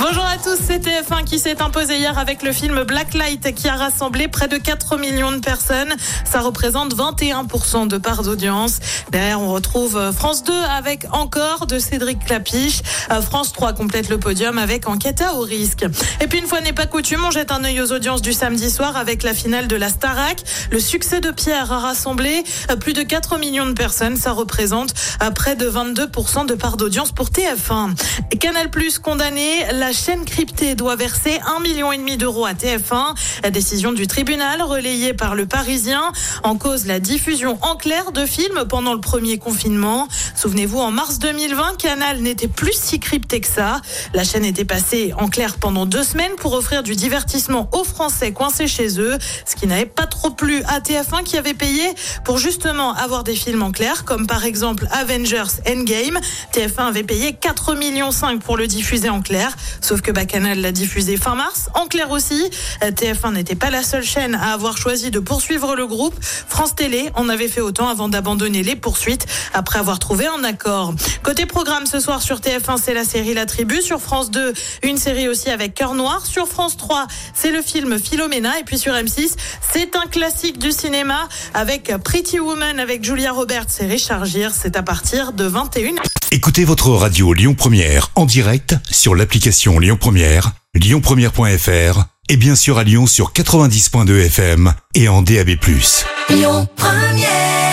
Bonjour à tous, c'est TF1 qui s'est imposé hier avec le film Blacklight qui a rassemblé près de 4 millions de personnes. Ça représente 21% de part d'audience. Derrière, on retrouve euh, France 2 avec encore de Cédric Clapiche. Euh, France 3 complète le podium avec Enquête à haut risque. Et puis une fois n'est pas coutume, on jette un œil aux audiences du samedi soir avec la finale de la Starac. Le succès de Pierre a rassemblé euh, plus de 4 millions de personnes. Ça représente près de 22% de part d'audience pour TF1. Canal Plus condamné, chaîne cryptée doit verser un million et demi d'euros à TF1. La décision du tribunal relayée par le Parisien en cause la diffusion en clair de films pendant le premier confinement. Souvenez-vous, en mars 2020, Canal n'était plus si crypté que ça. La chaîne était passée en clair pendant deux semaines pour offrir du divertissement aux Français coincés chez eux, ce qui n'avait pas trop plu à TF1 qui avait payé pour justement avoir des films en clair, comme par exemple Avengers Endgame. TF1 avait payé 4 millions 5 pour le diffuser en clair. Sauf que Bacchanal l'a diffusé fin mars. En clair aussi, euh, TF1 n'était pas la seule chaîne à avoir choisi de poursuivre le groupe. France Télé en avait fait autant avant d'abandonner les poursuites après avoir trouvé un accord. Côté programme ce soir sur TF1, c'est la série La Tribu. Sur France 2, une série aussi avec Cœur Noir. Sur France 3, c'est le film Philomena. Et puis sur M6, c'est un classique du cinéma avec Pretty Woman avec Julia Roberts et Richard Gere. C'est à partir de 21 Écoutez votre radio Lyon Première en direct sur Lyon Première, lyonpremière.fr et bien sûr à Lyon sur 90.2 FM et en DAB+. Lyon Première.